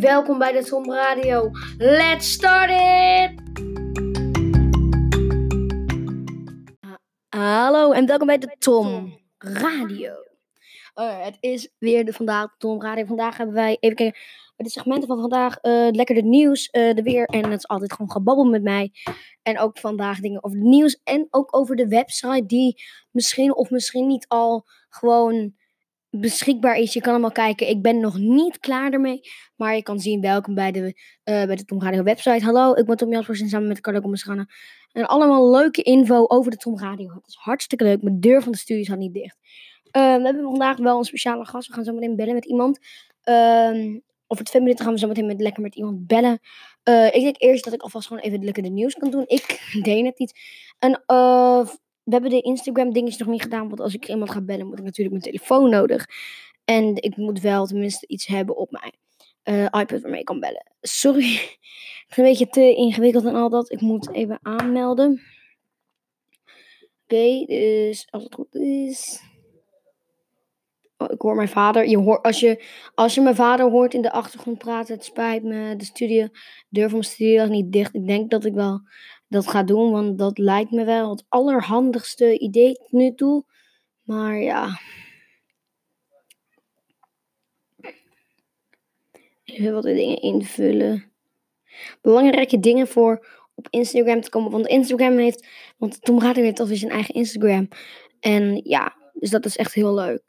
Welkom bij de Tom Radio. Let's start it! Hallo en welkom bij de Tom Radio. Oh, het is weer de vandaag Tom Radio. Vandaag hebben wij even kijken. De segmenten van vandaag, eh, lekker de nieuws, eh, de weer en het is altijd gewoon gebabbel met mij. En ook vandaag dingen over het nieuws en ook over de website die misschien of misschien niet al gewoon beschikbaar is. Je kan hem al kijken. Ik ben nog niet klaar ermee. Maar je kan zien welkom bij de, uh, bij de Tom Radio website. Hallo, ik ben Tom Jaspers en samen met Carlo Gomeschana. En allemaal leuke info over de Tom Radio. Het is hartstikke leuk. Mijn deur van de studio staat niet dicht. Uh, we hebben vandaag wel een speciale gast. We gaan zo meteen bellen met iemand. Uh, over twee minuten gaan we zo meteen met, lekker met iemand bellen. Uh, ik denk eerst dat ik alvast gewoon even lekker de nieuws kan doen. Ik deed het niet. En we hebben de Instagram dingetjes nog niet gedaan. Want als ik iemand ga bellen, moet ik natuurlijk mijn telefoon nodig. En ik moet wel tenminste iets hebben op mijn uh, iPad waarmee ik kan bellen. Sorry, het is een beetje te ingewikkeld en al dat. Ik moet even aanmelden. Oké, dus als het goed is. Oh, ik hoor mijn vader. Je hoort, als, je, als je mijn vader hoort in de achtergrond praten, het spijt me. De studio, deur van mijn studio is niet dicht. Ik denk dat ik wel dat ga doen, want dat lijkt me wel het allerhandigste idee tot nu toe. Maar ja. Even wat dingen invullen. Belangrijke dingen voor op Instagram te komen. Want Instagram heeft. Want Tom Rading heeft alweer zijn eigen Instagram. En ja, dus dat is echt heel leuk.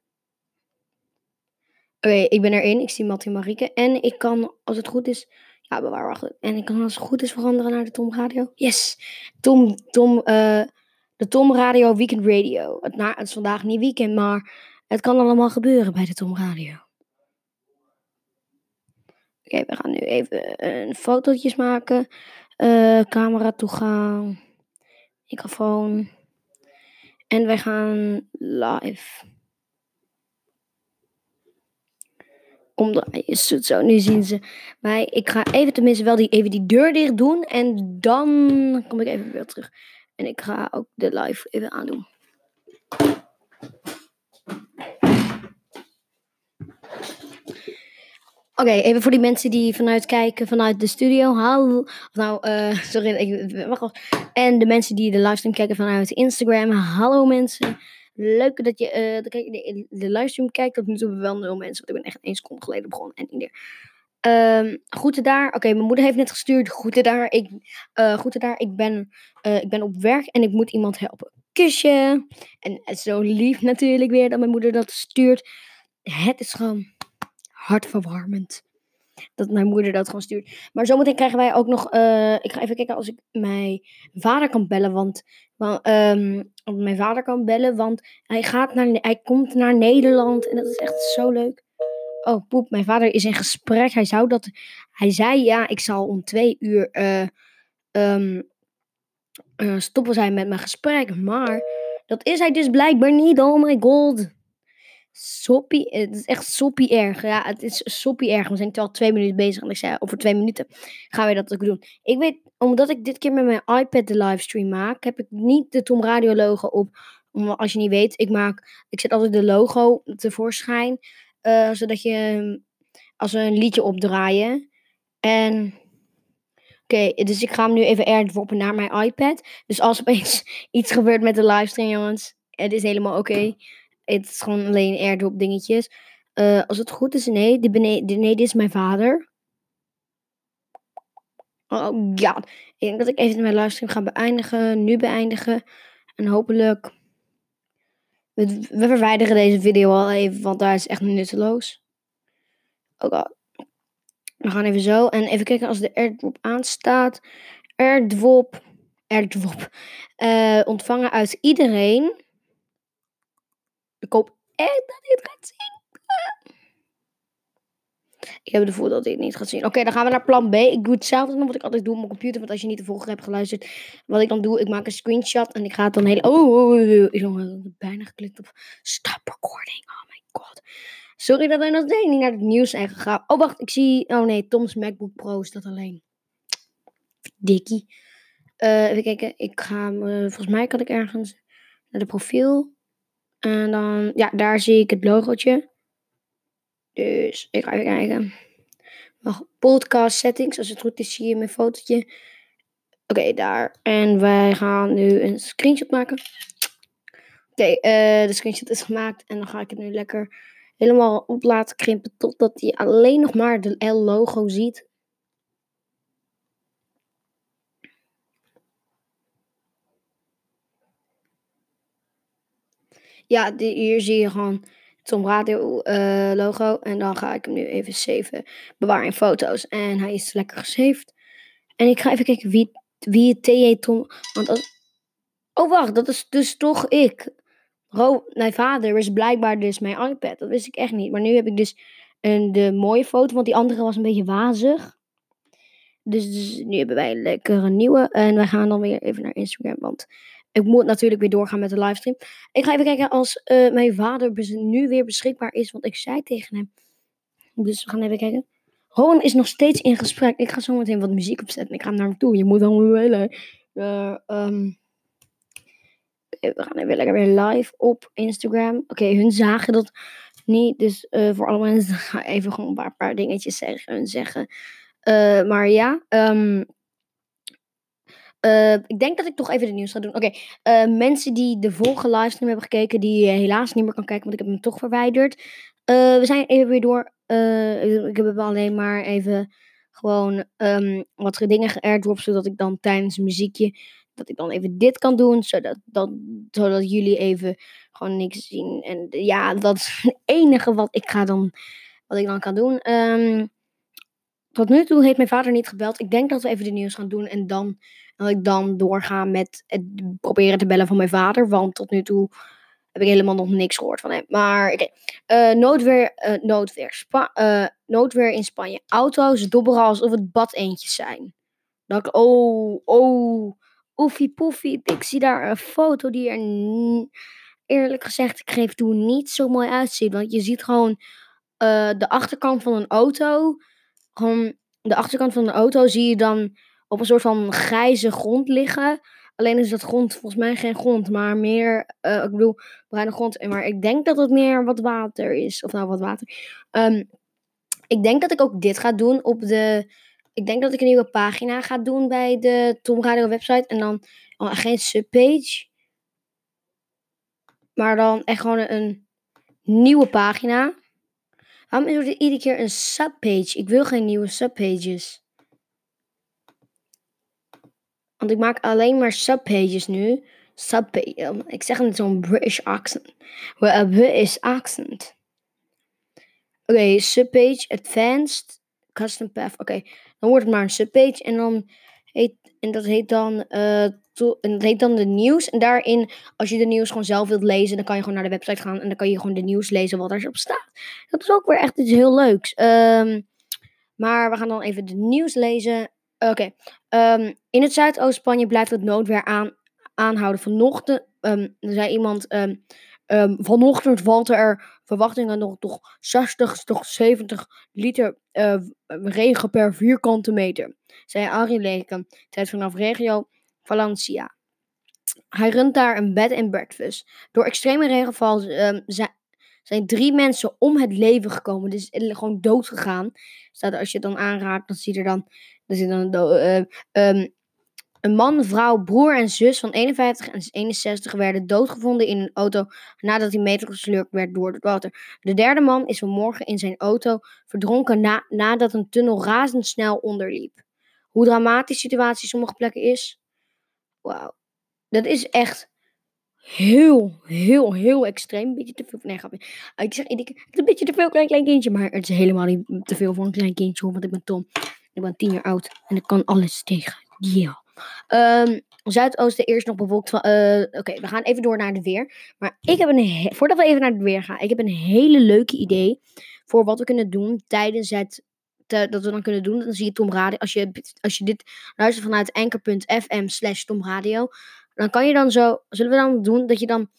Oké, ik ben erin. Ik zie Mattie Marieke. En ik kan, als het goed is, ja, bewaar wacht. En ik kan als het goed is veranderen naar de Tom Radio. Yes! Tom, Tom, uh, de Tom Radio Weekend Radio. Het, na, het is vandaag niet weekend, maar het kan allemaal gebeuren bij de Tom Radio. Oké, we gaan nu even een fotootjes maken. Uh, camera toegang. Microfoon. En wij gaan live. Omdraaien. Het zo, nu zien ze mij. Ik ga even tenminste wel die, even die deur dicht doen. En dan kom ik even weer terug. En ik ga ook de live even aandoen. Oké, even voor die mensen die vanuit kijken, vanuit de studio. Hallo. Nou, uh, sorry, ik wacht En de mensen die de livestream kijken vanuit Instagram. Hallo mensen. Leuk dat je uh, de, de, livestream kijkt. Tot nu toe we wel nul mensen. Want ik ben echt één seconde geleden begonnen. En ieder. Um, groeten daar. Oké, mijn moeder heeft net gestuurd. Groeten daar. Ik, uh, groeten daar. Ik ben, uh, ik ben op werk en ik moet iemand helpen. Kusje. En zo lief natuurlijk weer dat mijn moeder dat stuurt. Het is gewoon hartverwarmend. Dat mijn moeder dat gewoon stuurt. Maar zometeen krijgen wij ook nog. Uh, ik ga even kijken als ik mijn vader kan bellen. Want want, um, mijn vader kan bellen, want hij, gaat naar, hij komt naar Nederland en dat is echt zo leuk. Oh, poep, mijn vader is in gesprek. Hij zou dat. Hij zei ja, ik zal om twee uur uh, um, uh, stoppen zijn met mijn gesprek. Maar dat is hij dus blijkbaar niet. Oh my god. Soppie, het is echt soppie erg. Ja, het is soppie erg. We zijn al twee minuten bezig en ik zei over twee minuten gaan we dat ook doen. Ik weet, omdat ik dit keer met mijn iPad de livestream maak, heb ik niet de Tom Radio logo op. Als je niet weet, ik maak, ik zet altijd de logo tevoorschijn, uh, zodat je, als we een liedje opdraaien. En Oké, dus ik ga hem nu even airdroppen naar mijn iPad. Dus als opeens iets gebeurt met de livestream, jongens, het is helemaal oké. Het is gewoon alleen airdrop dingetjes. Uh, als het goed is, nee. De beneden, nee, dit is mijn vader. Oh ja. Ik denk dat ik even mijn livestream ga beëindigen. Nu beëindigen. En hopelijk. We, verwijderen deze video al even, want daar is echt nutteloos. Oh we gaan even zo. En even kijken als de airdrop aanstaat. Airdrop. Airdrop. Uh, ontvangen uit iedereen. Ik hoop echt dat hij het gaat zien. Ik heb de voel dat hij het niet gaat zien. Oké, dan gaan we naar plan B. Ik doe hetzelfde nog wat ik altijd doe op mijn computer. Want als je niet de vorige hebt geluisterd. Wat ik dan doe, ik maak een screenshot. En ik ga het dan heel... Oh, oh, oh, oh. Ik bijna geklikt op stop recording. Oh my god. Sorry dat wij nog steeds niet naar het nieuws zijn gegaan. Oh, wacht. Ik zie... Oh nee, Tom's MacBook Pro is dat alleen. Dikkie. Uh, even kijken. Ik ga... Uh, volgens mij kan ik ergens naar de profiel. En dan, ja, daar zie ik het logootje. Dus ik ga even kijken. Podcast settings. Als het goed is, zie je mijn fotootje. Oké, daar. En wij gaan nu een screenshot maken. Oké, eh, de screenshot is gemaakt. En dan ga ik het nu lekker helemaal op laten krimpen. Totdat hij alleen nog maar de L-logo ziet. Ja, hier zie je gewoon Tom Radio uh, logo. En dan ga ik hem nu even saven. Bewaar in foto's. En hij is lekker gesaved. En ik ga even kijken wie, wie het TJ Tom... Want als... Oh, wacht. Dat is dus toch ik. Ro mijn vader is blijkbaar dus mijn iPad. Dat wist ik echt niet. Maar nu heb ik dus een, de mooie foto. Want die andere was een beetje wazig. Dus, dus nu hebben wij een lekkere nieuwe. En wij gaan dan weer even naar Instagram. Want ik moet natuurlijk weer doorgaan met de livestream. Ik ga even kijken als uh, mijn vader nu weer beschikbaar is. Want ik zei tegen hem. Dus we gaan even kijken. Rowan is nog steeds in gesprek. Ik ga zo meteen wat muziek opzetten. Ik ga naar hem toe. Je moet dan willen. Uh, um, we gaan even lekker weer live op Instagram. Oké, hun zagen dat niet. Dus voor alle mensen ga ik even gewoon een paar, dingetjes zeggen. En zeggen. Uh, maar ja, um, uh, ik denk dat ik toch even de nieuws ga doen. Oké, uh, mensen die de vorige livestream hebben gekeken, die helaas niet meer kan kijken, want ik heb hem toch verwijderd. We zijn even weer door. ik heb alleen maar even gewoon um, wat dingen geairdrop, zodat ik dan tijdens muziekje, dat ik dan even dit kan doen, zodat, dat, zodat jullie even gewoon niks zien. En ja, dat is het enige wat ik ga dan, wat ik dan kan doen. Um, tot nu toe heeft mijn vader niet gebeld. Ik denk dat we even de nieuws gaan doen en dan dat ik dan doorga met het proberen te bellen van mijn vader. Want tot nu toe heb ik helemaal nog niks gehoord van hem. Maar oké. Okay. Uh, noodweer, noodweer, Spa uh, noodweer in Spanje. Auto's dobberen alsof het bad eentjes zijn. Dat ik, oh, oh, oefie poefie. Ik zie daar een foto die er eerlijk gezegd, ik geef toe niet zo mooi uitziet. Want je ziet gewoon de achterkant van een auto. Gewoon de achterkant van de auto zie je dan op een soort van grijze grond liggen. Alleen is dat grond volgens mij geen grond, maar meer, uh, ik bedoel, bruine grond. Maar ik denk dat het meer wat water is. Of nou, wat water. Um, ik denk dat ik ook dit ga doen op de. Ik denk dat ik een nieuwe pagina ga doen bij de Tom Radio website. En dan oh, geen subpage. Maar dan echt gewoon een nieuwe pagina. Waarom is er iedere keer een subpage? Ik wil geen nieuwe subpages. Want ik maak alleen maar subpages nu. Subpage. Ik zeg het zo'n British accent. Well, a British accent. Oké, subpage, advanced, custom path. Oké, dan wordt het maar een subpage. En dan heet, en dat heet dan, uh, en dat heet dan de nieuws. En daarin, als je de nieuws gewoon zelf wilt lezen, dan kan je gewoon naar de website gaan. En dan kan je gewoon de nieuws lezen wat erop staat. Dat is ook weer echt iets heel leuks. Um, maar we gaan dan even de nieuws lezen. Oké. Um, in het Zuidoost-Spanje blijft het noodweer aan, aanhouden. Vanochtend um, er zei iemand. Um, vanochtend valt er verwachtingen nog toch 60 tot 70 liter uh, regen per vierkante meter. Zei Arie Leken. Tijd vanaf regio Valencia. Hij runt daar een bed and breakfast. Door extreme regenval zijn, zijn drie mensen om het leven gekomen. Dus gewoon dood gegaan. Staat als je het dan aanraakt, dan zie je er dan zit dan uh, um, een man, vrouw, broer en zus van 51 en 61 werden doodgevonden in een auto nadat hij meegesleurd werd door het water. De derde man is vanmorgen in zijn auto verdronken na, nadat een tunnel razendsnel onderliep. Hoe dramatisch de situatie op sommige plekken is? Wauw. Dat is echt heel, heel, heel extreem. Een beetje te veel. Nee, grapje. Ik zeg, ik, ik, een beetje te veel klein, klein kindje. Maar het is helemaal niet te veel voor een klein kindje. Want ik ben Tom. Ik ben tien jaar oud en ik kan alles tegen. Ja. Um, Zuidoosten eerst nog bewolkt. Uh, Oké, we gaan even door naar de weer. Maar ik heb een. Voordat we even naar het weer gaan, ik heb een hele leuke idee voor wat we kunnen doen tijdens het. Dat we dan kunnen doen. Dan zie je Tom Radio. Als je, als je dit luistert vanuit anchor.fm slash. Dan kan je dan zo. Zullen we dan doen dat je dan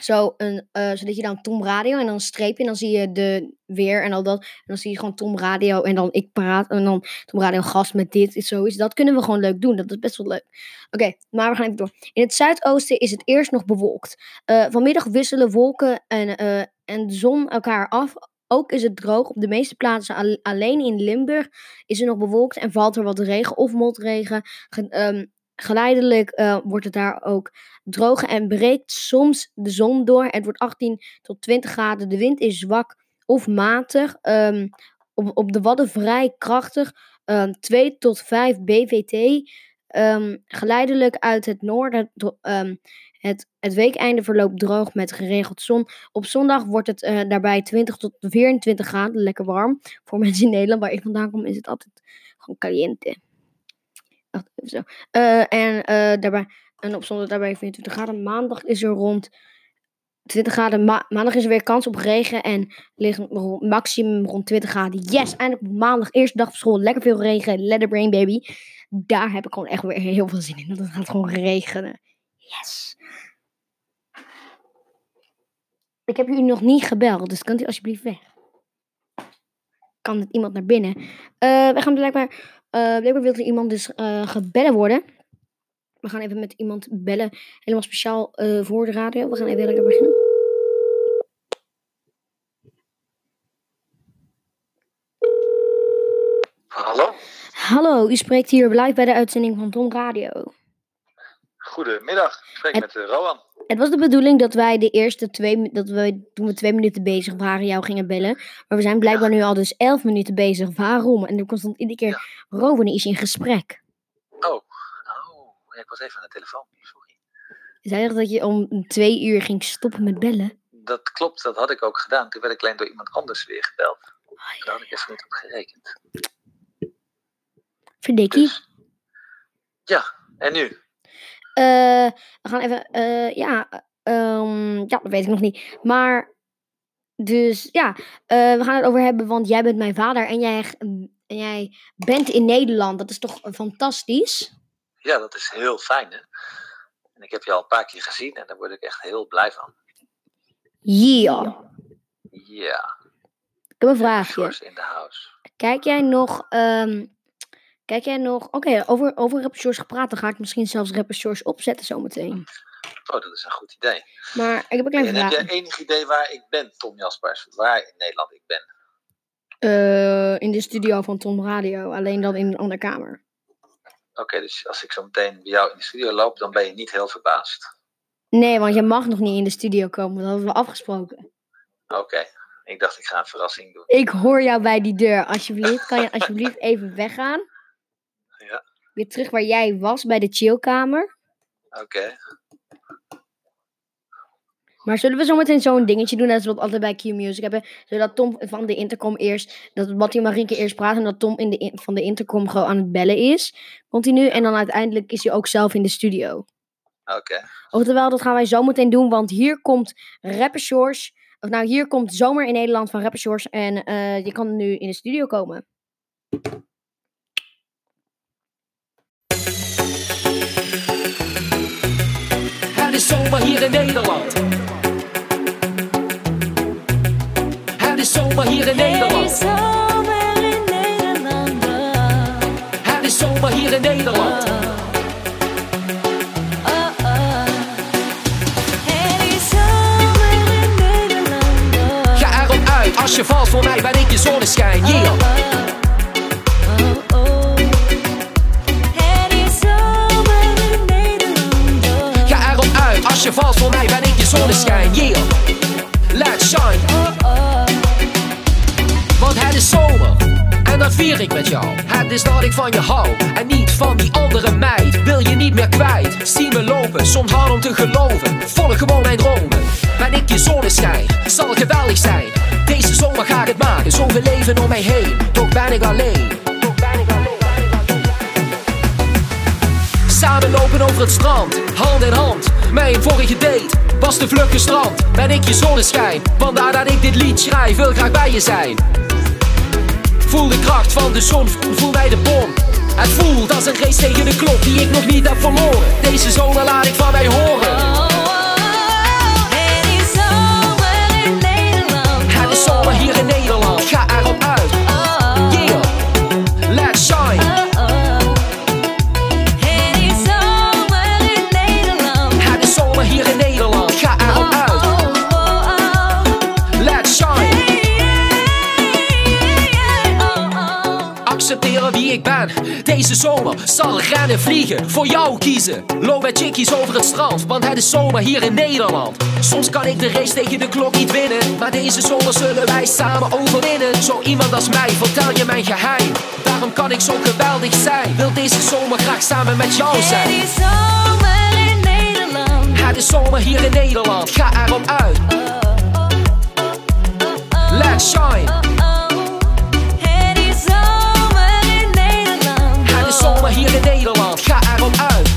zo een, uh, zodat je dan Tom Radio en dan een streepje en dan zie je de weer en al dat. En dan zie je gewoon Tom Radio en dan ik praat en dan Tom Radio gast met dit is zoiets. Dat kunnen we gewoon leuk doen. Dat is best wel leuk. Oké, maar we gaan even door. In het zuidoosten is het eerst nog bewolkt. Uh, vanmiddag wisselen wolken en, uh, en zon elkaar af Ook is het droog. Op de meeste plaatsen, al- alleen in Limburg, is er nog bewolkt en valt er wat regen of motregen. Ge- ehm, geleidelijk eh, wordt het daar ook droog en breekt soms de zon door. Het wordt 18 tot 20 graden. De wind is zwak of matig. ehm, op, op de Wadden vrij krachtig. ehm 2 tot 5 BVT. Ehm, geleidelijk uit het noorden. ehm, het, het weekeinde verloopt droog met geregeld zon. Op zondag wordt het eh, daarbij 20 tot 24 graden. Lekker warm. Voor mensen in Nederland, waar ik vandaan kom, is het altijd gewoon caliente. Zo. Eh, en, eh, daarbij, en op zondag daarbij 24 graden. Maandag is er rond 20 graden. Ma- maandag is er weer kans op regen en ligt maximum rond 20 graden. Yes, eindelijk maandag, eerste dag van school. Lekker veel regen. Let it rain, baby. Daar heb ik gewoon echt weer heel veel zin in. Dat het gaat gewoon regenen. Yes. Ik heb u nog niet gebeld, dus kan u alsjeblieft weg? Kan het iemand naar binnen? Eh, we gaan blijkbaar, eh blijkbaar wil er iemand dus eh gebellen worden. We gaan even met iemand bellen. Helemaal speciaal eh, voor de radio. We gaan even lekker beginnen. Hallo, Hallo, u spreekt hier live bij de uitzending van Tom Radio. goedemiddag. Ik spreek met uh, Rowan. Het was de bedoeling dat wij de eerste twee, dat we toen we twee minuten bezig waren, jou gingen bellen. Maar we zijn blijkbaar nu al dus elf minuten bezig. Waarom? En er constant iedere keer, Rowan is in gesprek. Oh, oh, ja, ik was even aan de telefoon. Sorry. Zei dat je om twee uur ging stoppen met bellen? Dat klopt, dat had ik ook gedaan. Toen werd ik alleen door iemand anders weer gebeld. Daar had ik even niet op gerekend. Verdikkie. Dus, ja, en nu? Eh, we gaan even, eh, ja, ehm, ja, dat weet ik nog niet. Maar, dus ja, eh, we gaan het over hebben, want jij bent mijn vader en jij, en jij bent in Nederland. Dat is toch fantastisch? Ja, dat is heel fijn, hè? En ik heb je al een paar keer gezien en daar word ik echt heel blij van. Yeah. Ja, Ik heb een vraagje. In the house. Kijk jij nog, ehm, kijk jij nog, oké, over, over gepraat, dan ga ik misschien zelfs Rapper Shores opzetten zometeen. Oh, dat is een goed idee. Maar ik heb een kleine En heb vraag. jij enig idee waar ik ben, Tom Jaspers? Waar in Nederland ik ben? Eh, in de studio van Tom Radio, alleen dan in een andere kamer. Oké, dus als ik zo meteen bij jou in de studio loop, dan ben je niet heel verbaasd. Nee, want je mag nog niet in de studio komen, dat hadden we afgesproken. Oké, ik dacht ik ga een verrassing doen. Ik hoor jou bij die deur. Alsjeblieft, kan je alsjeblieft even weggaan? Weer terug waar jij was, bij de chillkamer. Oké, Maar zullen we zometeen zo'n dingetje doen, net zoals we altijd bij Q-Music hebben, zodat Tom van de intercom eerst, dat Mattie en Marieke eerst praten en dat Tom in de in- van de intercom gewoon aan het bellen is, continu, en dan uiteindelijk is hij ook zelf in de studio. oké. Oftewel, dat gaan wij zometeen doen, want hier komt Rapper Shores, of nou, hier komt Zomer in Nederland van Rapper Shores en eh, je kan nu in de studio komen. Het is zomer hier in Nederland. Het is zomer hier in Nederland. Het is zomer hier in Nederland. Oh, oh. Het is zomer in Nederland. Ga erop uit, als je valt voor mij ben ik je zonneschijn. Yeah. Uit, als je valt voor mij ben ik je zonneschijn. Yeah. Let's shine, want het is zomer. En dat vier ik met jou. Het is dat ik van je hou en niet van die andere meid. Wil je niet meer kwijt? Zie me lopen, soms hard om te geloven. Volg gewoon mijn dromen. Ben ik je zonneschijn, zal geweldig zijn. Deze zomer ga ik het maken, zoveel leven om mij heen. Toch ben ik alleen. Samen lopen over het strand, hand in hand. Mijn vorige date was te vlug gestrand. Ben ik je zonneschijn, vandaar dat ik dit lied schrijf. Wil graag bij je zijn. Voel de kracht van de zon, voel, bij de bom. Het voelt als een race tegen de klok die ik nog niet heb verloren. Deze zomer laat ik van mij horen. Oh, oh. Het is zomer in Nederland. Het is zomer hier in Nederland, Deze zomer zal rennen vliegen, voor jou kiezen. Loop met chickies over het strand, want het is zomer hier in Nederland. Soms kan ik de race tegen de klok niet winnen, maar deze zomer zullen wij samen overwinnen. Zo iemand als mij, vertel je mijn geheim. Daarom kan ik zo geweldig zijn. Wil deze zomer graag samen met jou Het zijn. is zomer in Nederland. Het is zomer hier in Nederland, ga erop uit. Let's shine.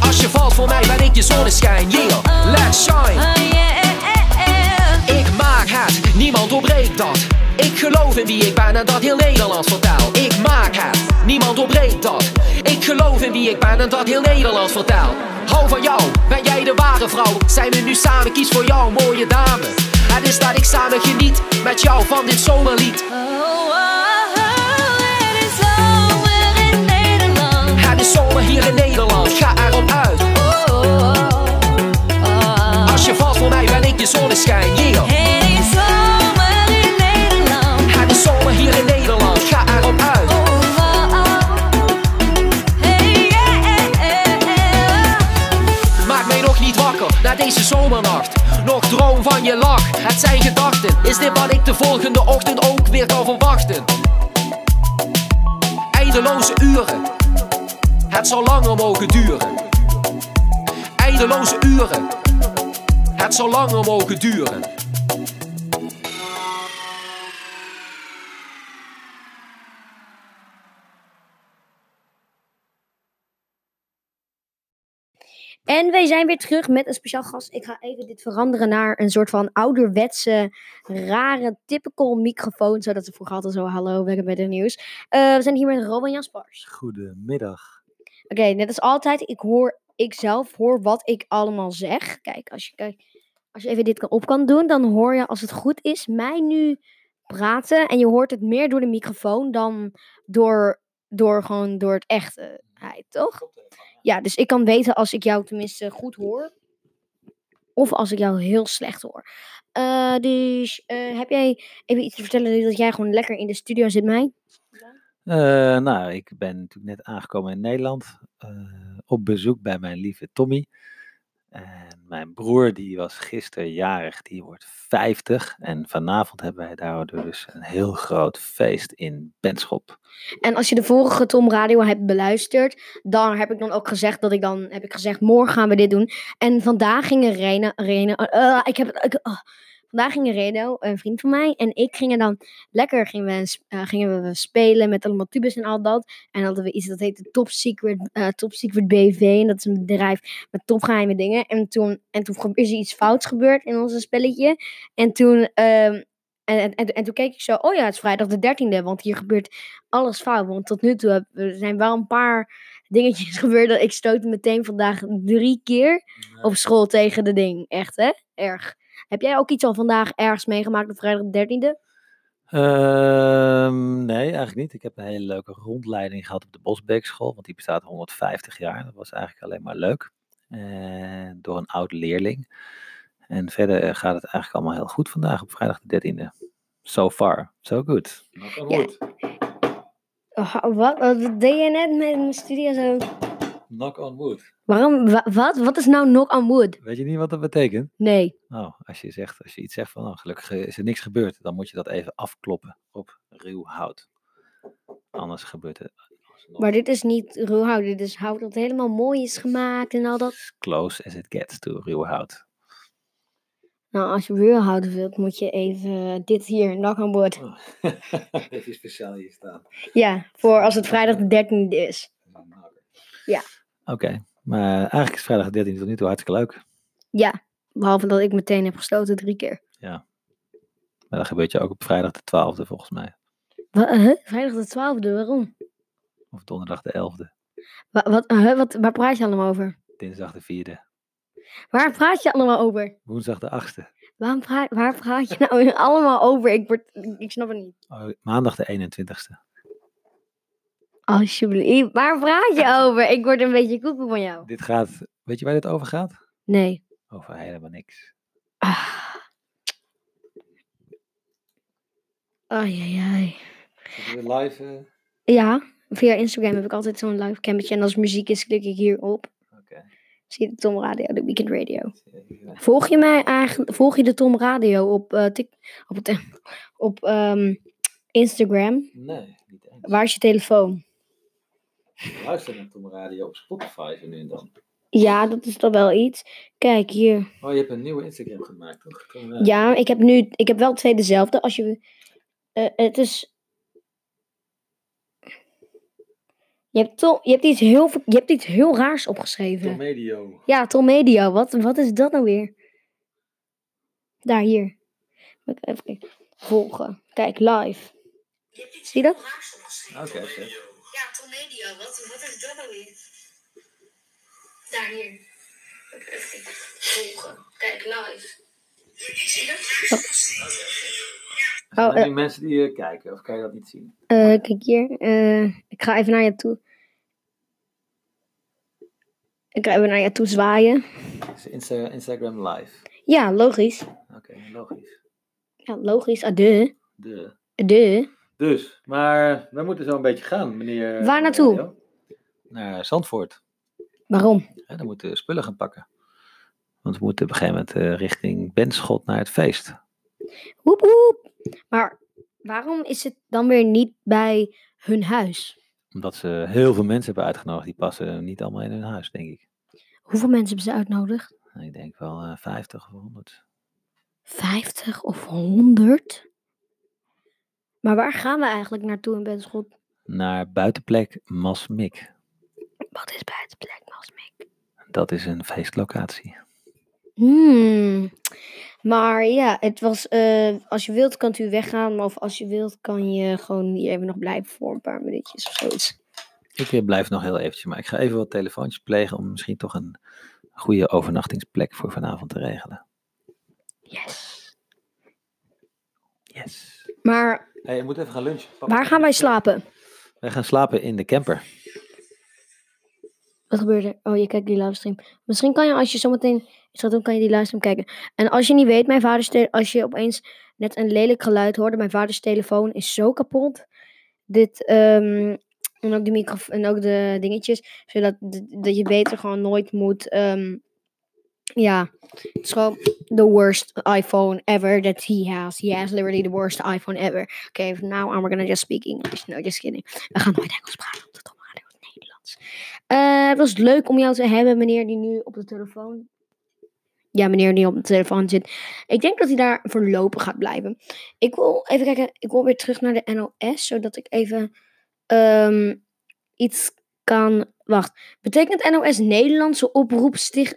Als je valt voor mij ben ik je zonneschijn, yeah. Let's shine. Oh, yeah. Ik maak het, niemand doorbreekt dat. Ik geloof in wie ik ben en dat heel Nederland vertelt. Ik maak het, niemand doorbreekt dat. Ik geloof in wie ik ben en dat heel Nederland vertelt. Hou van jou, ben jij de ware vrouw? Zijn we nu samen, kies voor jou, mooie dame. Het is dat ik samen geniet met jou van dit zomerlied. Zomer hier in Nederland, ga erop uit. Als je valt voor mij ben ik je zonneschijn, yeah. Het is zomer in Nederland. Het is zomer hier in Nederland, ga erop uit. Maak mij nog niet wakker na deze zomernacht. Nog droom van je lach, het zijn gedachten. Is dit wat ik de volgende ochtend ook weer kan verwachten? Eindeloze uren, het zal langer mogen duren. Eindeloze uren, het zal langer mogen duren. En wij zijn weer terug met een speciaal gast. Ik ga even dit veranderen naar een soort van ouderwetse, rare, typical microfoon. Zodat ze vroeger altijd zo, hallo, welkom bij de nieuws. Eh, we zijn hier met Robin Jaspers. Goedemiddag. Oké, net als altijd, ik hoor, ik zelf hoor wat ik allemaal zeg. Kijk, als je, kijk, als je even dit kan- op kan doen, dan hoor je, als het goed is, mij nu praten. En je hoort het meer door de microfoon dan door, door gewoon door het echte, toch? Ja, dus ik kan weten als ik jou tenminste goed hoor. Of als ik jou heel slecht hoor. Eh, dus eh, heb jij even iets te vertellen dat jij gewoon lekker in de studio zit, mij? Eh, nou, ik ben natuurlijk net aangekomen in Nederland. eh, op bezoek bij mijn lieve Tommy. En mijn broer, die was gisteren jarig, die wordt 50. En vanavond hebben wij daardoor dus een heel groot feest in Benschop. En als je de vorige Tom Radio hebt beluisterd, dan heb ik dan ook gezegd dat ik dan heb ik gezegd morgen gaan we dit doen. En vandaag gingen Reno eh, ik heb ik, ah. Vandaag gingen Reno, een vriend van mij, en ik gingen dan lekker gingen we, eh, gingen we spelen met allemaal tubes en al dat. En hadden we iets dat heette Top Secret, eh, Top Secret BV. En dat is een bedrijf met topgeheime dingen. En toen, en toen is er iets fouts gebeurd in onze spelletje. En toen, ehm, en, en, en, en toen keek ik zo, oh ja, het is vrijdag de 13e, want hier gebeurt alles fout. Want tot nu toe er zijn wel een paar dingetjes gebeurd. Dat ik stootte meteen vandaag drie keer op school tegen de ding. Echt, hè? Erg. Heb jij ook iets al vandaag ergens meegemaakt op vrijdag de 13e? Ehm, nee, eigenlijk niet. Ik heb een hele leuke rondleiding gehad op de Bosbeekschool, want die bestaat 150 jaar. Dat was eigenlijk alleen maar leuk. En door een oud leerling. En verder eh, gaat het eigenlijk allemaal heel goed vandaag op vrijdag de 13e. So far, so good. Ja. wood. Oh, wat, wat deed je net met mijn studio zo? Knock on wood. Waarom, wa- wat? Wat is nou knock on wood? Weet je niet wat dat betekent? Nee. Nou, als je, zegt, als je iets zegt van nou, gelukkig is er niks gebeurd, dan moet je dat even afkloppen op ruw hout. Anders gebeurt het Maar dit is niet ruw hout. Dit is hout dat helemaal mooi is gemaakt en al dat. as close as it gets to ruw hout. Nou, als je ruw hout wilt, moet je even dit hier, knock on wood. Even speciaal hier staan. Ja, voor als het vrijdag de 13e is. Ja. Oké, maar eigenlijk is vrijdag de 13 tot nu toe hartstikke leuk. Ja, behalve dat ik meteen heb gestoten drie keer. Maar dat gebeurt je ook op vrijdag de 12e volgens mij. Wa- huh? Vrijdag de 12e, waarom? Of donderdag de 11e. Wa- wat, huh? wat, waar praat je allemaal over? Dinsdag de 4e. Waar praat je allemaal over? Woensdag de 8e. Waarom praat, waar praat je nou allemaal over? Ik, word, ik snap het niet. Oh, maandag de 21ste. Alsjeblieft, waar praat je over? Ik word een beetje koekoe van jou. Dit gaat, weet je waar dit over gaat? Nee. Over helemaal niks. Ah. Ai, ai, live? Ja, Via Instagram heb ik altijd zo'n live cammetje. En als muziek is, klik ik hierop. Oké. Zie je de Tom Radio, de Weekend Radio. Volg je mij eigenlijk, volg je de Tom Radio op, eh, tik, op, het- op ehm, Instagram? Nee, niet eens. Waar is je telefoon? Luister naar Tom Radio op Spotify zo nu en dan. Ja, dat is toch wel iets. Kijk hier. Oh, je hebt een nieuwe Instagram gemaakt, toch? Ja, ik heb nu, ik heb wel twee dezelfde. Als je, eh, het is. Je hebt, toch, je, hebt iets heel, je hebt iets heel raars opgeschreven. Tom Radio. Ja, Tom Medio. Wat, wat is dat nou weer? Daar, hier. Even kijken. Volgen. Kijk, live. Zie je dat? Oké, oké. Medio. Wat, wat is dat nou weer? Daar, hier. Even. Volgen. Kijk, live. Zie je dat? Oh, eh. nu mensen die eh, kijken, of kan je dat niet zien? Eh, kijk hier. eh, ik ga even naar je toe. Ik ga even naar je toe zwaaien. Is Insta Instagram live. Ja, logisch. Oké, logisch. Ja, logisch. Ade. De. Ade. Dus, maar we moeten zo een beetje gaan, meneer. Waar naartoe? Naar Zandvoort. Waarom? Ja, dan moeten we spullen gaan pakken. Want we moeten op een gegeven moment eh, richting Benschot naar het feest. Woep woep. Maar waarom is het dan weer niet bij hun huis? Omdat ze heel veel mensen hebben uitgenodigd. Die passen niet allemaal in hun huis, denk ik. Hoeveel mensen hebben ze uitgenodigd? Ik denk wel eh 50 of 100. 50 of 100? Maar waar gaan we eigenlijk naartoe in Benschot? Naar buitenplek Masmik. Wat is buitenplek, Masmik? Dat is een feestlocatie. Hmm. Maar ja, het was. eh, als je wilt, kan u weggaan. Of als je wilt, kan je gewoon hier even nog blijven voor een paar minuutjes of zoiets. Ik eh, blijf nog heel eventjes, maar ik ga even wat telefoontjes plegen om misschien toch een goede overnachtingsplek voor vanavond te regelen. Yes. Yes. Maar Hey, je moet even gaan lunchen. Papa. waar gaan wij slapen? Wij gaan slapen in de camper. Wat gebeurt er? Oh, je kijkt die livestream. Misschien kan je, als je zometeen iets gaat doen, kan je die livestream kijken. En als je niet weet, mijn vaders tele- als je opeens net een lelijk geluid hoorde, mijn vaders telefoon is zo kapot. Dit, ehm, en ook de microfoon, en ook de dingetjes, zodat dat je beter gewoon nooit moet, ehm, ja, het is gewoon the worst iPhone ever that he has. He has literally the worst iPhone ever. Okay, now I'm gonna just speak English. No, just kidding. We gaan nooit Engels praten op de het Nederlands. Eh, het was leuk om jou te hebben, meneer die nu op de telefoon. Ja, meneer die op de telefoon zit. Ik denk dat hij daar voorlopig gaat blijven. Ik wil even kijken. Ik wil weer terug naar de NOS, zodat ik even ehm, iets kan. Wacht. Betekent NOS Nederlandse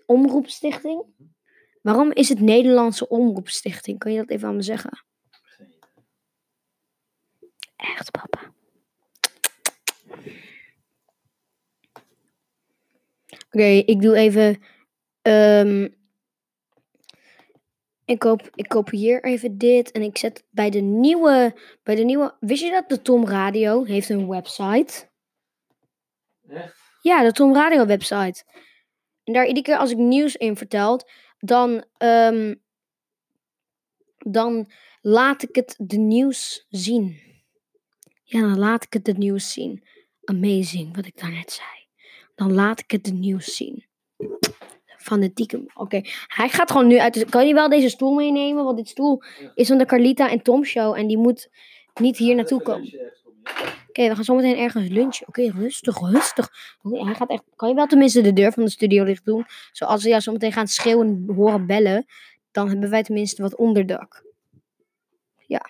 Omroepstichting? Waarom is het Nederlandse Omroepstichting? Kan je dat even aan me zeggen? Echt, papa. Oké, ik doe even. ehm, ik, koop, ik kopieer even dit en ik zet bij de nieuwe. Bij de nieuwe. Wist je dat de Tom Radio heeft een website? Echt? Ja, de Tom Radio website. En daar iedere keer als ik nieuws in vertel, dan, ehm, dan laat ik het de nieuws zien. Ja, dan laat ik het de nieuws zien. Amazing, wat ik daarnet zei. Dan laat ik het de nieuws zien. Fanatieke. Oké, hij gaat gewoon nu uit. Kan je wel deze stoel meenemen? Want dit stoel is van de Carlita en Tom show. En die moet niet hier naartoe komen. Oké, we gaan zometeen ergens lunchen. Oké, rustig, rustig. Hij gaat echt. Kan je wel tenminste de deur van de studio dicht doen? Zoals we jou zometeen gaan schreeuwen en horen bellen. Dan hebben wij tenminste wat onderdak. Ja.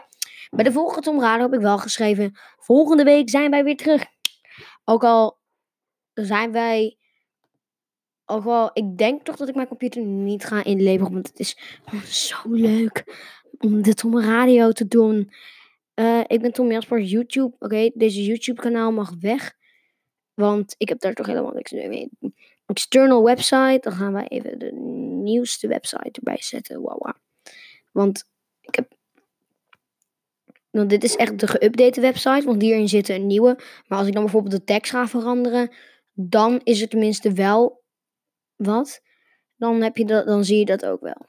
Bij de volgende Tom Radio heb ik wel geschreven. Volgende week zijn wij weer terug. Ook al zijn wij. Ook wel, ik denk toch dat ik mijn computer niet ga inleveren. Want het is zo leuk om de Tom Radio te doen. Eh, ik ben Tom Jasper, YouTube. Oké, deze YouTube-kanaal mag weg. Want ik heb daar toch helemaal niks mee. External website. Dan gaan wij even de nieuwste website erbij zetten. Wow. Want ik heb. Want dit is echt de geüpdate website. Want hierin zit een nieuwe. Maar als ik dan bijvoorbeeld de tekst ga veranderen. Dan is het tenminste wel wat. Dan, heb je dan zie je dat ook wel.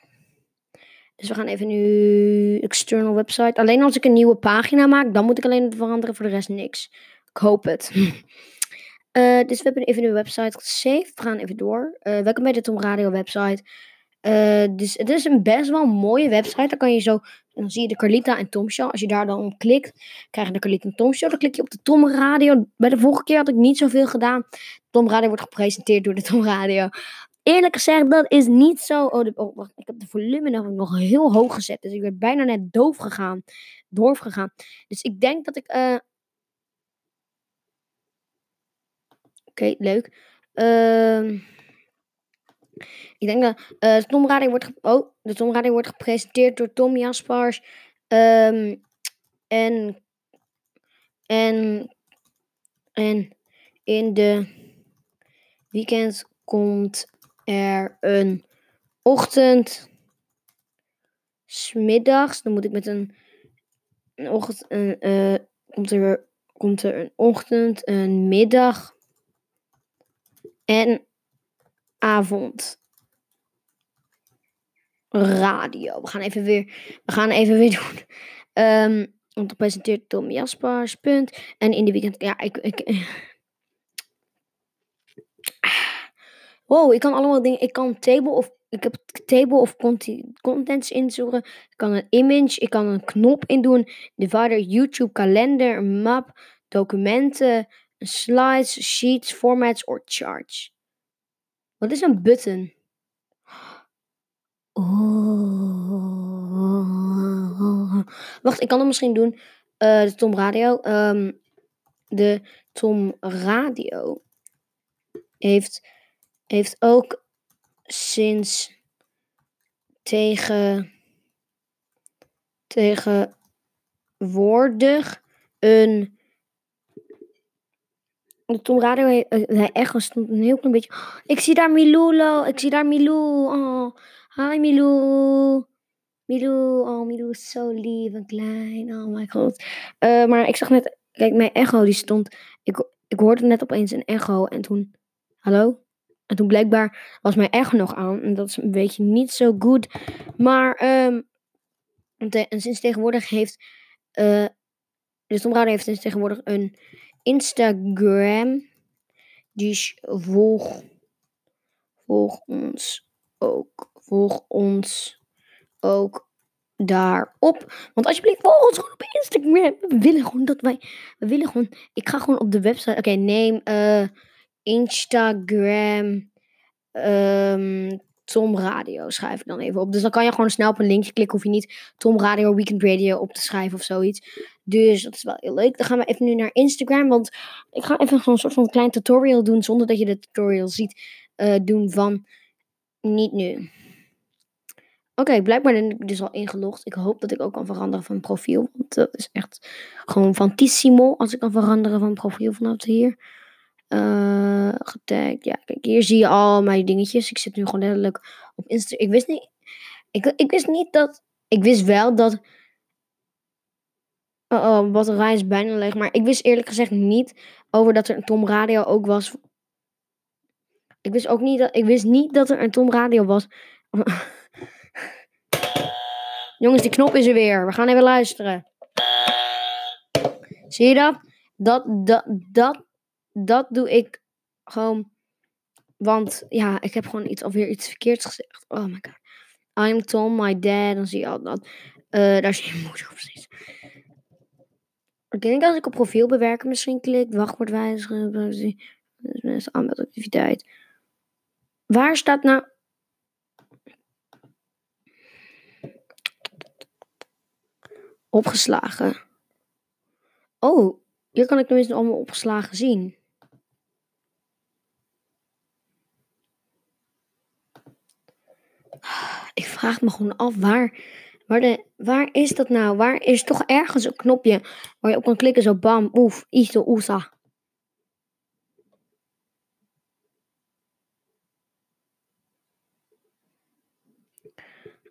Dus we gaan even nu external website. Alleen als ik een nieuwe pagina maak, dan moet ik alleen het veranderen. Voor de rest niks. Ik hoop het. Eh, dus we hebben even een website gesaved. We gaan even door. Eh, welkom bij de Tom Radio website. Eh, dus het is een best wel mooie website. Dan kan je zo, dan zie je de Carlita en Tom Show. Als je daar dan op klikt, krijg je de Carlita en Tom Show. Dan klik je op de Tom Radio. Bij de vorige keer had ik niet zoveel gedaan. Tom Radio wordt gepresenteerd door de Tom Radio. Eerlijk gezegd, dat is niet zo. Oh, oh, wacht. Ik heb de volume nog, heel hoog gezet. Dus ik werd bijna net doof gegaan. Doof gegaan. Dus ik denk dat ik. eh, Oké, leuk. Ehm, ik denk dat eh, de Tom Radio wordt, oh, de Tom Radio wordt gepresenteerd door Tom Jaspers. Ehm, en, en, en in de weekend komt er een ochtend, smiddags, dan moet ik met een, een ochtend, eh, komt, er, komt er een ochtend, een middag en avond radio. We gaan even weer, we gaan even weer doen. Ehm om te presenteren Tom Jaspers, punt. En in de weekend, ja, ik, ik, Wow, ik kan allemaal dingen. Ik kan table of ik heb table of contents inzoeken. Ik kan een image, ik kan een knop indoen. Divider, YouTube, kalender, map, documenten, slides, sheets, formats or charts. Wat is een button? Oh. Wacht, ik kan het misschien doen. Eh, de Tom Radio. Ehm, de Tom Radio heeft, heeft ook sinds tegen tegenwoordig een Tom Radio he- eh, hij echo stond een heel klein beetje. Ik zie daar Milou, lo. ik zie daar Milou. Oh, hi Milou. Milou, oh Milou is zo lief en klein. Oh my god. Eh, maar ik zag net, kijk, mijn echo die stond. Ik, ik hoorde net opeens een echo en toen, hallo? En toen blijkbaar was mijn echo nog aan. En dat is een beetje niet zo goed. Maar, te- en sinds tegenwoordig heeft, eh, de Tom Radio heeft sinds tegenwoordig een Instagram. Dus volg, volg ons ook. Volg ons ook daarop. Want alsjeblieft, volg ons gewoon op Instagram. We willen gewoon dat wij. We willen gewoon. Ik ga gewoon op de website. Oké, neem eh, Instagram. ehm, Tom Radio schrijf ik dan even op. Dus dan kan je gewoon snel op een linkje klikken. Hoef je niet Tom Radio Weekend Radio op te schrijven of zoiets. Dus dat is wel heel leuk. Dan gaan we even nu naar Instagram. Want ik ga even zo'n soort van klein tutorial doen. Zonder dat je de tutorial ziet. eh, doen van. Niet nu. Oké, blijkbaar ben ik dus al ingelogd. Ik hoop dat ik ook kan veranderen van profiel. Want dat is echt gewoon fantissimo als ik kan veranderen van profiel vanaf hier. Eh getagd. Ja, kijk, hier zie je al mijn dingetjes. Ik zit nu gewoon letterlijk op Insta. Ik wist niet. Ik, ik wist niet dat. Ik wist wel dat. Oh, oh, batterij is bijna leeg. Maar ik wist eerlijk gezegd niet over dat er een Tom Radio ook was. Ik wist ook niet dat. Ik wist niet dat er een Tom Radio was. Jongens, die knop is er weer. We gaan even luisteren. Zie je dat? Dat, dat, dat, dat doe ik gewoon. Want ja, ik heb gewoon iets, alweer iets verkeerds gezegd. Oh my god. I'm Tom, my dad. Dan zie je al dat. Eh, daar zie je moeder precies. Ik denk als ik op profiel bewerken misschien klik. Wachtwoord wijzigen. dat is aanmeldactiviteit. Waar staat nou. Opgeslagen. Oh, hier kan ik tenminste allemaal opgeslagen zien. Ik vraag me gewoon af waar, waar, de, waar is dat nou? Waar is toch ergens een knopje waar je op kan klikken zo bam, oef, iso, oesa.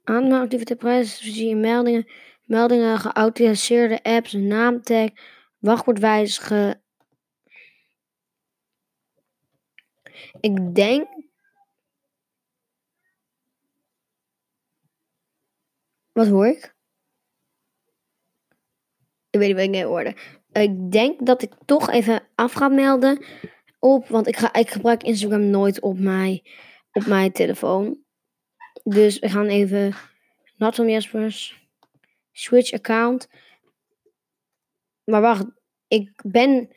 Aanmeldactiviteit prijs, zie je meldingen, meldingen, geautoriseerde apps, naamtag, wachtwoord wijzigen. Ik denk. Wat hoor ik? Ik weet niet wat ik net hoorde. Ik denk dat ik toch even af ga melden op, want ik, ga, ik gebruik Instagram nooit op mijn, op mijn telefoon. Dus we gaan even, Nathan Jespers, switch account. Maar wacht, ik ben...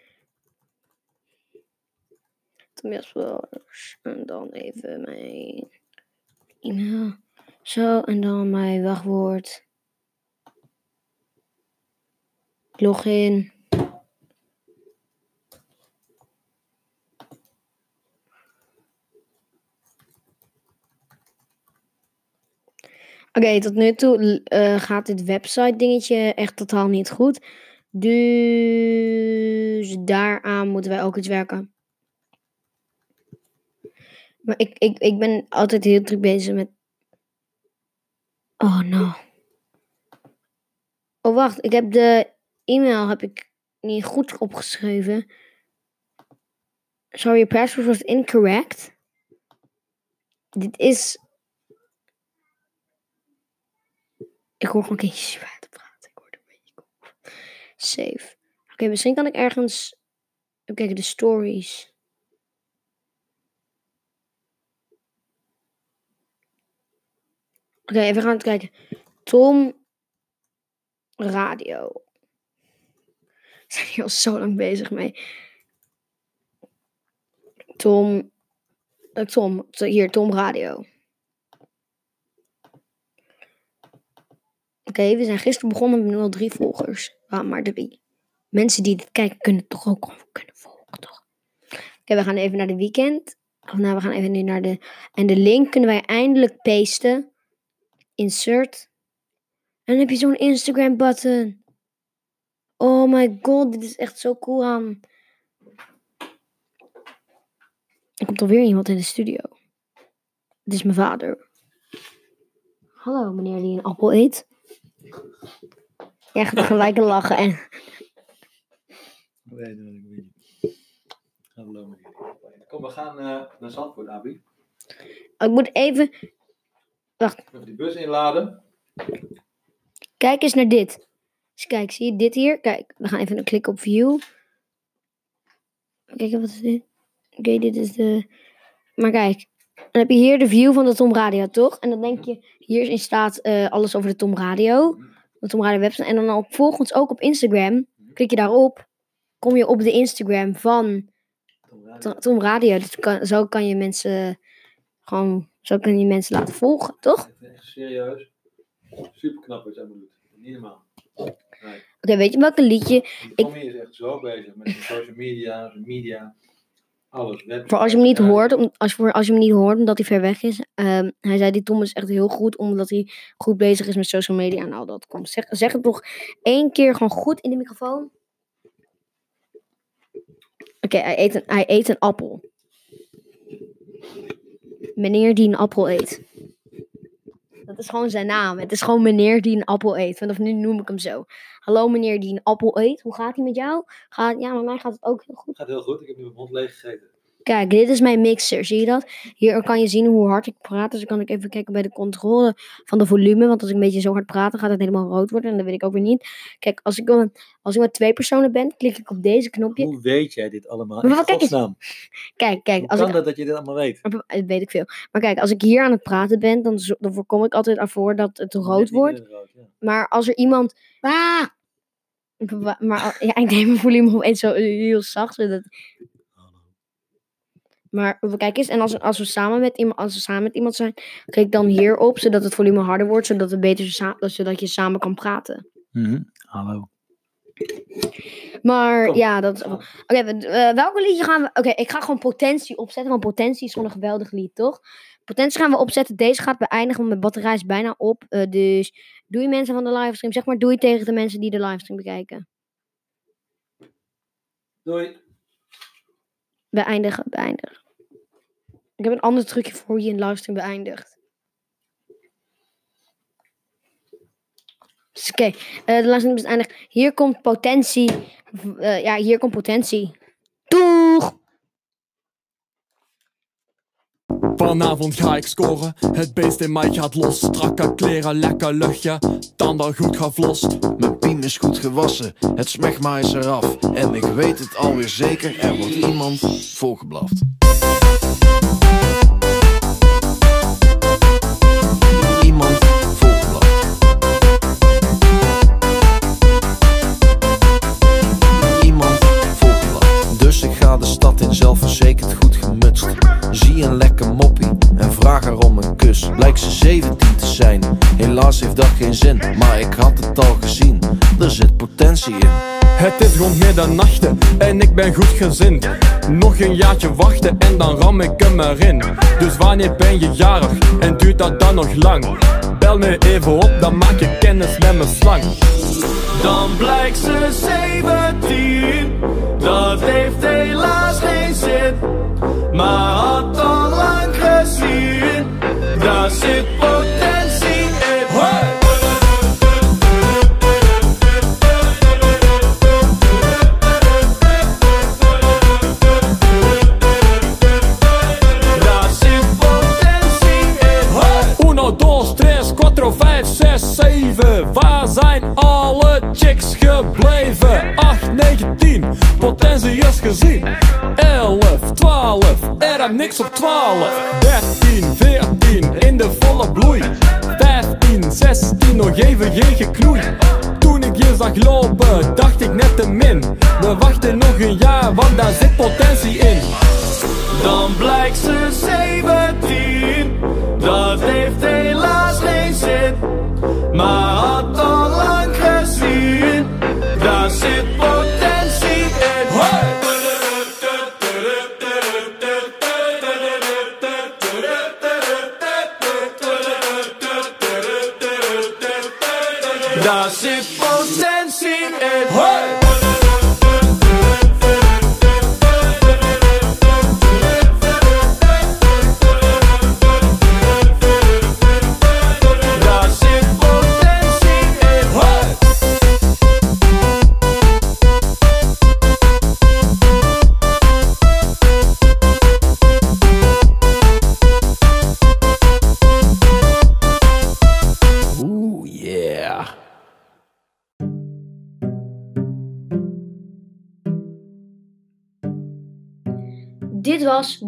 Jespers, en dan even mijn e-mail. Zo, en dan mijn wachtwoord. Login. Oké, tot nu toe eh, gaat dit website dingetje echt totaal niet goed. Dus daaraan moeten wij ook iets werken. Maar ik, ik, ik ben altijd heel druk bezig met... Oh no. Oh wacht, ik heb de e-mail heb ik niet goed opgeschreven. Sorry, your password was incorrect. Dit is... Ik hoor gewoon kindjes zwaar te praten. Ik hoor een beetje. Save. Oké, misschien kan ik ergens... Even kijken, de stories. Oké, even gaan kijken. Tom Radio. We zijn hier al zo lang bezig mee. Tom. eh, Tom. Hier, Tom Radio. Oké, we zijn gisteren begonnen met nu al drie volgers. Ah, maar drie. Mensen die dit kijken kunnen toch ook kunnen volgen, toch? Oké, we gaan even naar de weekend. Of nou, we gaan even nu naar de... En de link kunnen wij eindelijk pasten. Insert. En dan heb je zo'n Instagram button. Oh my god, dit is echt zo cool aan. Er komt alweer iemand in de studio. Dit is mijn vader. Hallo, meneer die een appel eet. Jij gaat gelijk lachen en... Nee, dat weet ik niet. Hallo meneer. Kom, we gaan eh, naar Zandvoort, Abi. Ik moet even... Even die bus inladen. Kijk eens naar dit. Dus kijk, zie je dit hier? Kijk, we gaan even klikken op view. Kijk, wat is dit? Oké, dit is de... Maar kijk, dan heb je hier de view van de Tom Radio, toch? En dan denk je, hierin staat eh, alles over de Tom Radio. De Tom Radio website. En dan ook, volgens ook op Instagram. Klik je daarop. Kom je op de Instagram van To- Tom Radio. Dus kan, zo kan je mensen gewoon... Zo kan je mensen laten volgen, toch? Echt serieus. Super knap wat jij moet doen. Niet normaal. Oké, weet je welke liedje? Die Tommy is echt zo bezig met social media, media, alles. Voor als je hem niet hoort, om, als, voor als je hem niet hoort omdat hij ver weg is. ehm, hij zei die Tom is echt heel goed omdat hij goed bezig is met social media en al dat. Kom, zeg, zeg het nog één keer gewoon goed in de microfoon. Oké, hij, eet een- hij eet een appel. Meneer die een appel eet. Dat is gewoon zijn naam. Het is gewoon meneer die een appel eet. Vanaf nu noem ik hem zo. Hallo meneer die een appel eet. Hoe gaat hij met jou? Gaat, ja, met mij gaat het ook heel goed. Gaat heel goed. Ik heb nu mijn mond leeg gegeten. Kijk, dit is mijn mixer, zie je dat? Hier kan je zien hoe hard ik praat. Dus dan kan ik even kijken bij de controle van de volume. Want als ik een beetje zo hard praat, dan gaat het helemaal rood worden. En dat weet ik ook weer niet. Kijk, als ik, wel- als ik met twee personen ben, klik ik op deze knopje. Hoe weet jij dit allemaal? Maar In wat- kijk eens. Kijk, kijk. Hoe Als kan ik, dat dat je dit allemaal weet? dat weet ik veel. Maar kijk, als ik hier aan het praten ben, dan, zo- dan voorkom ik altijd ervoor dat het rood wordt. meer rood, ja. Maar als er iemand... Ah! Maar ja, ik neem mijn volume opeens zo heel zacht, zodat. Maar we kijk eens, en als, als, we samen met iemand, als we samen met iemand zijn, klik dan hierop, zodat het volume harder wordt, zodat, we beter zodat je samen kan praten. Mhm. Hallo. Maar Kom. ja, dat is... Oké, eh, welke liedje gaan we... Oké, ik ga gewoon Potentie opzetten, want Potentie is gewoon een geweldig lied, toch? Potentie gaan we opzetten. Deze gaat beëindigen, want mijn batterij is bijna op. eh, dus doei mensen van de livestream. Zeg maar doei tegen de mensen die de livestream bekijken. Doei. Beëindigen, beëindigen. Ik heb een ander trucje voor hoe je een livestream beëindigt. Dus Oké, eh, de livestream is beëindigd. Hier komt potentie. Eh, ja, hier komt potentie. Doeg! Vanavond ga ik scoren, het beest in mij gaat los. Strakke kleren, lekker luchtje, tanden goed gevlost. Mijn piem is goed gewassen, het smegma is eraf. En ik weet het alweer zeker, er wordt iemand volgeblaft. Stad in, zelfverzekerd goed gemutst. Zie een lekker moppie en vraag haar om een kus. Blijkt ze 17 te zijn, helaas heeft dat geen zin. Maar ik had het al gezien, er zit potentie in. Het is rond middernachten en ik ben goed gezind. Nog een jaartje wachten en dan ram ik hem erin. Dus wanneer ben je jarig en duurt dat dan nog lang? Bel me even op, dan maak je kennis met mijn slang. Dan blijkt ze 17, dat heeft helaas geen zin. Maar had al lang gezien, daar zit potentie chicks gebleven? 8, 9, 10, potentie is gezien. 11, 12, er niks op 12. 13, 14, in de volle bloei. 15, 16, nog even geen geknoei. Toen ik je zag lopen, dacht ik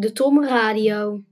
de Tom Radio.